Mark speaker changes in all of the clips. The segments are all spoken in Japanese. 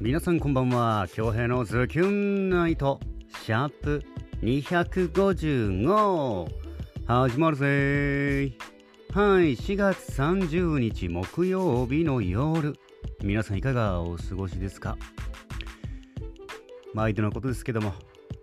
Speaker 1: 皆さんこんばんは。京平のズキュンナイトシャープ255始まるぜ。はい4月30日木曜日の夜。皆さんいかがお過ごしですか？毎度のことですけども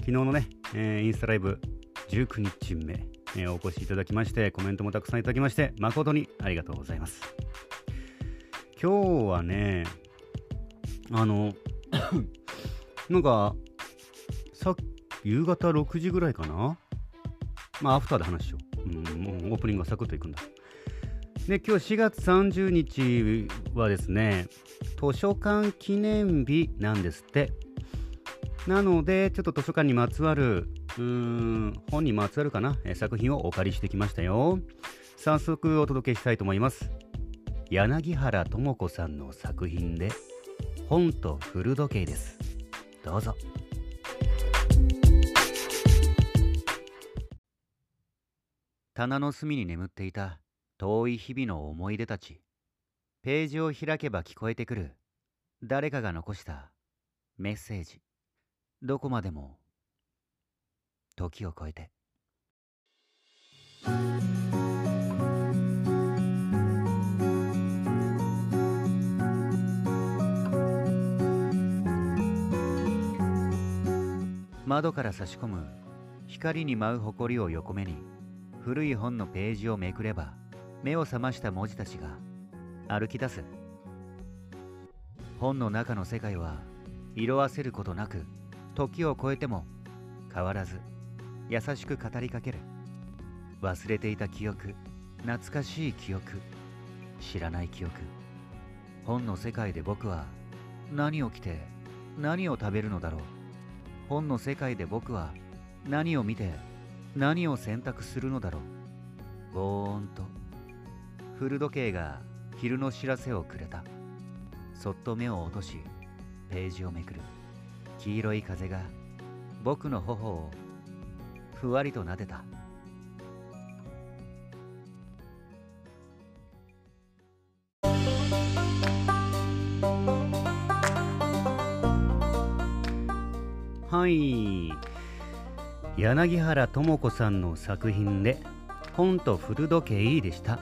Speaker 1: 昨日のね、えー、インスタライブ19日目、えー、お越しいただきましてコメントもたくさんいただきまして誠にありがとうございます。今日はねあの なんかさ夕方6時ぐらいかな？まあアフターで話しよう、うん、もうオープニングはサクッといくんだ。で今日4月30日はですね図書館記念日なんですって。なのでちょっと図書館にまつわるうーん本にまつわるかな、え作品をお借りしてきましたよ。早速お届けしたいと思います。柳原智子さんの作品で本と古時計です。どうぞ。棚の隅に眠っていた遠い日々の思い出たち。ページを開けば聞こえてくる。誰かが残した。メッセージ。どこまでも。時を超えて。窓から差し込む。光に舞う埃を横目に古い本のページをめくれば目を覚ました文字たちが歩き出す。本の中の世界は色あせることなく時を超えても変わらず優しく語りかける。忘れていた記憶懐かしい記憶知らない記憶。本の世界で僕は何を着て何を食べるのだろう。本の世界で僕は何を見て何を選択するのだろう。ぼーんと。古時計が昼の知らせをくれた。そっと目を落としページをめくる。黄色い風が僕の頬をふわりと撫でた。はい。柳原智子さんの作品で「本と古時計」でした。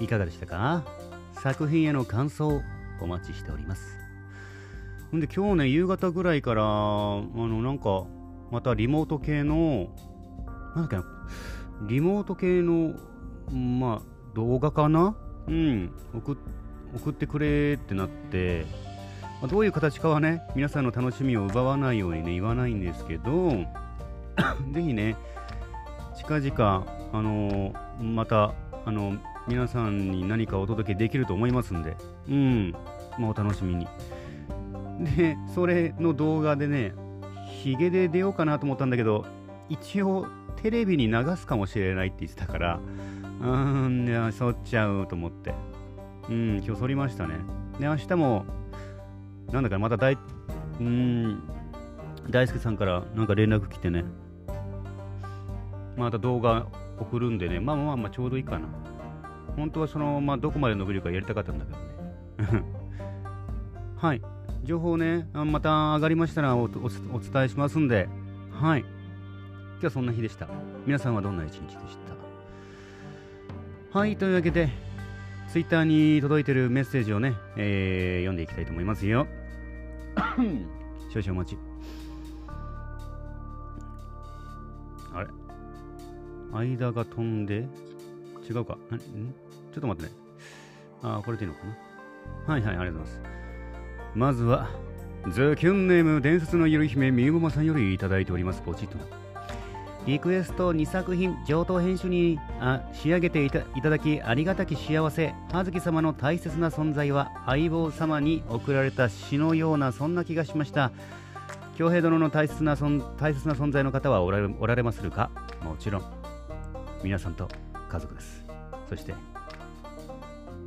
Speaker 1: いかがでしたか？作品への感想お待ちしております。んで今日ね夕方ぐらいからあのなんかまたリモート系のなんだっけなリモート系のまあ動画かな？うん送送ってくれってなってま、どういう形かはね、皆さんの楽しみを奪わないようにね、言わないんですけど、ぜひね、近々、あのー、また、あの皆さんに何かお届けできると思いますんで、うん、まあ、お楽しみに。で、それの動画でね、ヒゲで出ようかなと思ったんだけど、一応、テレビに流すかもしれないって言ってたから、うーん、いや、剃っちゃうと思って。うん、今日剃りましたね。で、明日も、なんだかまた大、うん、大輔さんからなんか連絡来てね、また動画送るんでね、まあまあまあちょうどいいかな。本当はその、まあどこまで伸びるかやりたかったんだけどね。はい。情報ね、また上がりましたらお伝えしますんで、はい。今日はそんな日でした。皆さんはどんな一日でした？はい、というわけで、ツイッターに届いてるメッセージをね、えー、読んでいきたいと思いますよ。少々お待ち。あれ？間が飛んで、違うか？ん？ちょっと待ってね。ああ、これでいいのかな？はいはい、ありがとうございます。まずは、ズキュンネーム伝説のゆる姫みゆもまさんよりいただいております。ポチッとな。リクエスト2作品上等編集にあ仕上げていただきありがたき幸せ葉月様の大切な存在は相棒様に贈られた詩のようなそんな気がしました。京平殿の大切な大切な存在の方はおられおられまするか？もちろん。皆さんと家族です。そして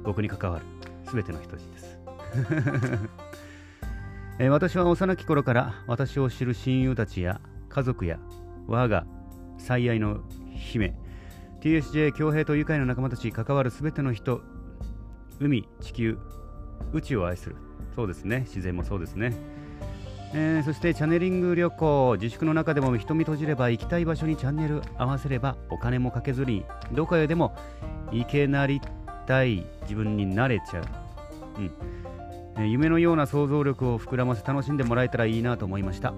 Speaker 1: 僕に関わる全ての人たです。え私は幼き頃から私を知る親友たちや家族や我が最愛の姫。TSJ 強兵と愉快な仲間たち関わる全ての人。海地球宇宙を愛する。そうですね。自然もそうですね。えー、そしてチャネリング旅行。自粛の中でも瞳閉じれば行きたい場所にチャンネル合わせればお金もかけずにどこへでも行けなりたい自分になれちゃう、うん、夢のような想像力を膨らませ楽しんでもらえたらいいなと思いました。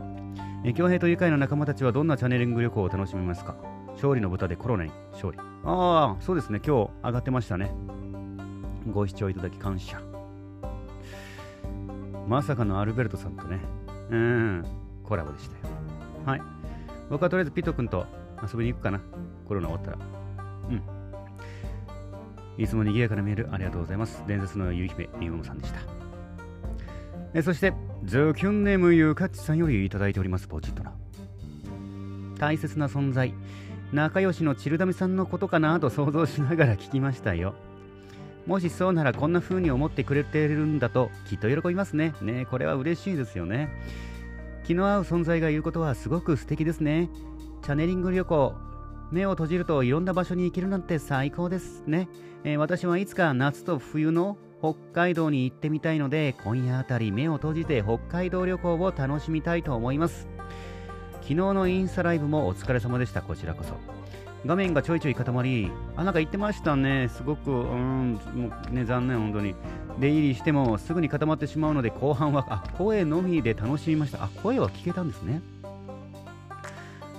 Speaker 1: 恭平と愉快な仲間たちはどんなチャネリング旅行を楽しみますか？勝利の豚でコロナに勝利ああそうですね今日上がってましたねご視聴いただき感謝まさかのアルベルトさんとねうん、コラボでしたよ。はい。僕はとりあえずピト君と遊びに行くかな。コロナ終わったら。うん。いつも賑やかなメールありがとうございます。伝説のゆり姫りんごさんでした。えそして、ズキュンネームゆかちさんよりいただいております、ポチッとな。大切な存在、仲良しのチルダメさんのことかなと想像しながら聞きましたよ。もしそうならこんな風に思ってくれてるんだときっと喜びますね。ねこれは嬉しいですよね。気の合う存在が言うことはすごく素敵ですね。チャネリング旅行、目を閉じるといろんな場所に行けるなんて最高ですね。えー、私はいつか夏と冬の北海道に行ってみたいので、今夜あたり目を閉じて北海道旅行を楽しみたいと思います。昨日のインスタライブもお疲れ様でした、こちらこそ。画面がちょいちょい固まり、あ、なんか言ってましたね。すごく、うん、もうね、残念、本当に。出入りしてもすぐに固まってしまうので、後半は、あ、声のみで楽しみました。あ、声は聞けたんですね。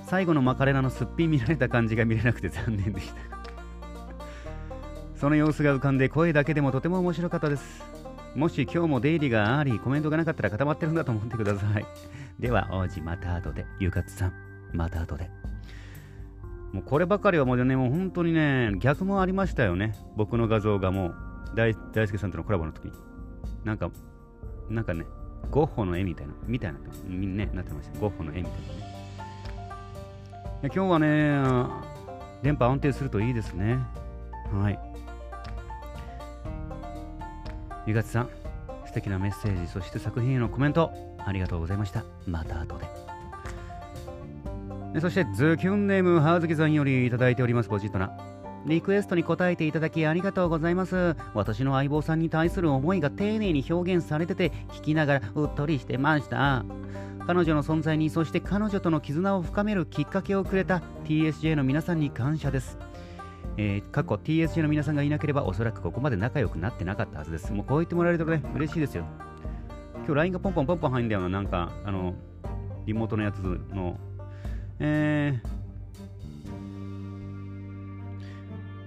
Speaker 1: 最後のマカレナのすっぴん見られた感じが見れなくて残念でした。その様子が浮かんで、声だけでもとても面白かったです。もし今日も出入りがあり、コメントがなかったら固まってるんだと思ってください。では、王子、また後で。ゆかつさん、また後で。もうこればかりはもうね、もう本当にね、逆もありましたよね。僕の画像がもう、大大輔さんとのコラボの時に。なんか、なんかね、ゴッホの絵みたいな、みたいなみんな、ね、なってました。ゴッホの絵みたいなね。今日はね、電波安定するといいですね。はい。ゆがちさん、素敵なメッセージ、そして作品へのコメント、ありがとうございました。また後で。そしてズキュンネームハーズキさんよりいただいておりますポジットなリクエストに答えていただきありがとうございます私の相棒さんに対する思いが丁寧に表現されてて聞きながらうっとりしてました彼女の存在にそして彼女との絆を深めるきっかけをくれた TSJ の皆さんに感謝ですえー、過去 TSJ の皆さんがいなければおそらくここまで仲良くなってなかったはずです。もうこう言ってもらえるとね、嬉しいですよ。今日 LINE がポンポンポンポン入んだよな、なんか、あの、リモートのやつのえー、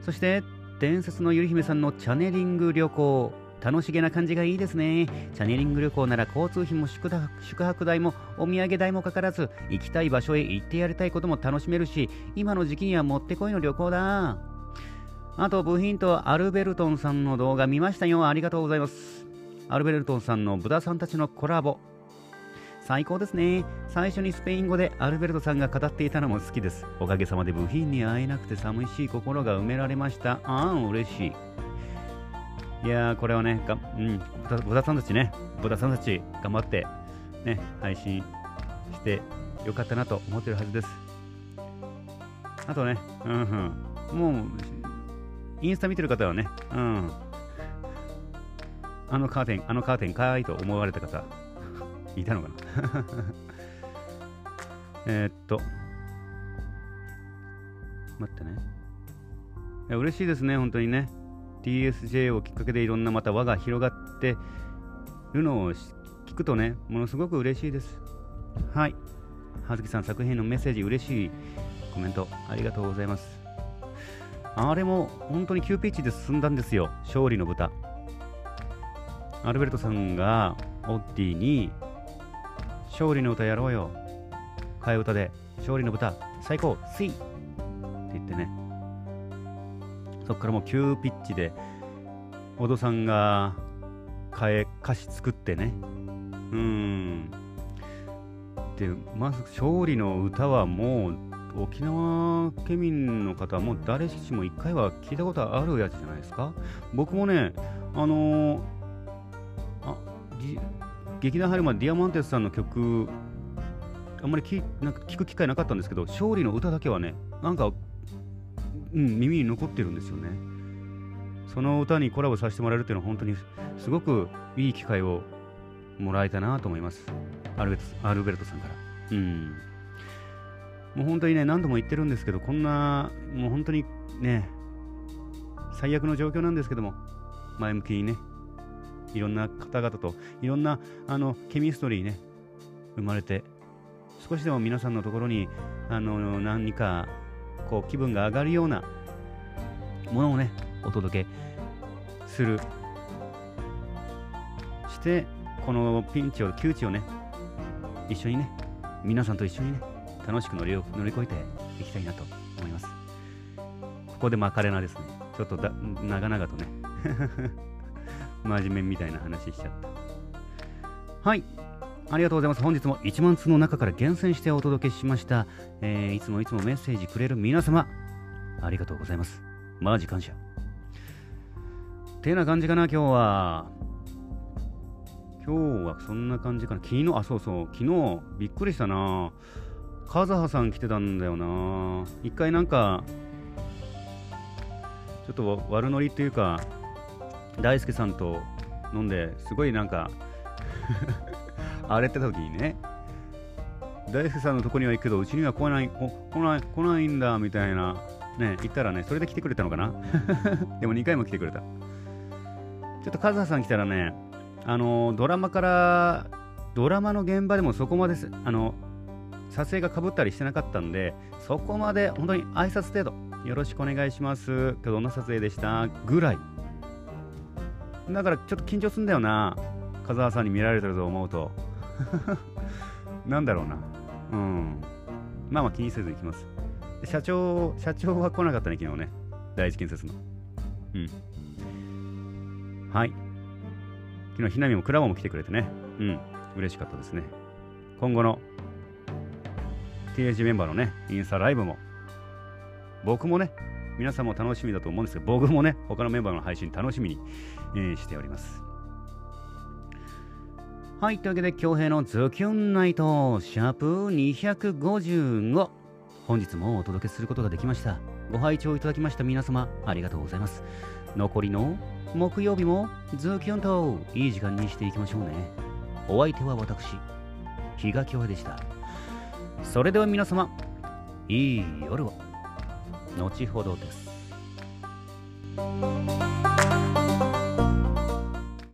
Speaker 1: そして伝説のゆり姫さんのチャネリング旅行楽しげな感じがいいですねチャネリング旅行なら交通費も宿泊代もお土産代もかからず行きたい場所へ行ってやりたいことも楽しめるし今の時期にはもってこいの旅行だあと部品とアルベルトンさんの動画見ましたよありがとうございますアルベルトンさんのブダさんたちのコラボ最高ですね。最初にスペイン語でアルベルトさんが語っていたのも好きです。おかげさまで部品に会えなくて寂しい心が埋められました。ああ、嬉しい。いやー、これはね、がうん、ブダさんたちね、ブダさんたち頑張って、ね、配信してよかったなと思ってるはずです。あとね、うん、うん、もう、インスタ見てる方はね、うん、あのカーテン、あのカーテンかーいと思われた方、いたのかな？えっと、待ってね。いや嬉しいですね、本当にね。TSJ をきっかけでいろんなまた輪が広がってるのを聞くとね、ものすごく嬉しいです。はい。葉月さん作品のメッセージ嬉しいコメントありがとうございます。あれも本当に急ピッチで進んだんですよ、勝利の豚。アルベルトさんがオッティに勝利の歌やろうよ。替え歌で、勝利の歌、最高、スイって言ってね。そっからもう急ピッチで、小戸さんが替え歌詞作ってね。うん。で、まず勝利の歌はもう、沖縄県民の方も誰しも一回は聞いたことあるやつじゃないですか？僕もね、あのー、あ劇団入るまでディアマンテスさんの曲あんまり聞なんか聞く機会なかったんですけど勝利の歌だけはねなんか、うん、耳に残ってるんですよね。その歌にコラボさせてもらえるっていうのは本当にすごくいい機会をもらえたなと思います。アルベアルベルトさんから。うん。もう本当にね何度も言ってるんですけどこんなもう本当にね最悪の状況なんですけども前向きにねいろんな方々といろんなあのケミストリーね生まれて少しでも皆さんのところにあの何かこう気分が上がるようなものをねお届けする。してこのピンチを窮地をね一緒にね皆さんと一緒にね楽しく乗り乗り越えていきたいなと思いますここでマカレナですねちょっとだ長々とね 真面目みたいな話しちゃったはいありがとうございます。本日も1万通の中から厳選してお届けしました。えー、いつもいつもメッセージくれる皆様、ありがとうございます。マジ感謝。てな感じかな、今日は。今日はそんな感じかな。昨日、あ、そうそう、昨日、びっくりしたな。カザハさん来てたんだよな。一回なんか、ちょっと悪ノリっていうか、大輔さんと飲んで、すごいなんか荒れてた時にね、大輔さんのとこには行くけど、うちには来ない、来ない、来ないんだ、みたいな、ね、言ったらね、それで来てくれたのかな でも2回も来てくれた。ちょっとカズハさん来たらね、あの、ドラマから、ドラマの現場でもそこまで、あの、撮影がかぶったりしてなかったんで、そこまで本当に挨拶程度、よろしくお願いします。今日どんな撮影でしたぐらい。だからちょっと緊張すんだよな。風沢さんに見られてると思うと。なんだろうな。うん。まあまあ気にせず行きます。社長、社長は来なかったね、昨日ね。第一建設の。うん。はい。昨日、ひなみもクラボも来てくれてね。うん。嬉しかったですね。今後の TH メンバーのね、インスタライブも、僕もね、皆さんも楽しみだと思うんですけど、僕もね、他のメンバーの配信楽しみに、えー、しております。はい、というわけで、京平のズキュンナイト、シャープ255、本日もお届けすることができました。ご拝聴いただきました皆様、ありがとうございます。残りの木曜日もズキュンといい時間にしていきましょうね。お相手は私、比嘉京平でした。それでは皆様、いい夜を。後ほどです。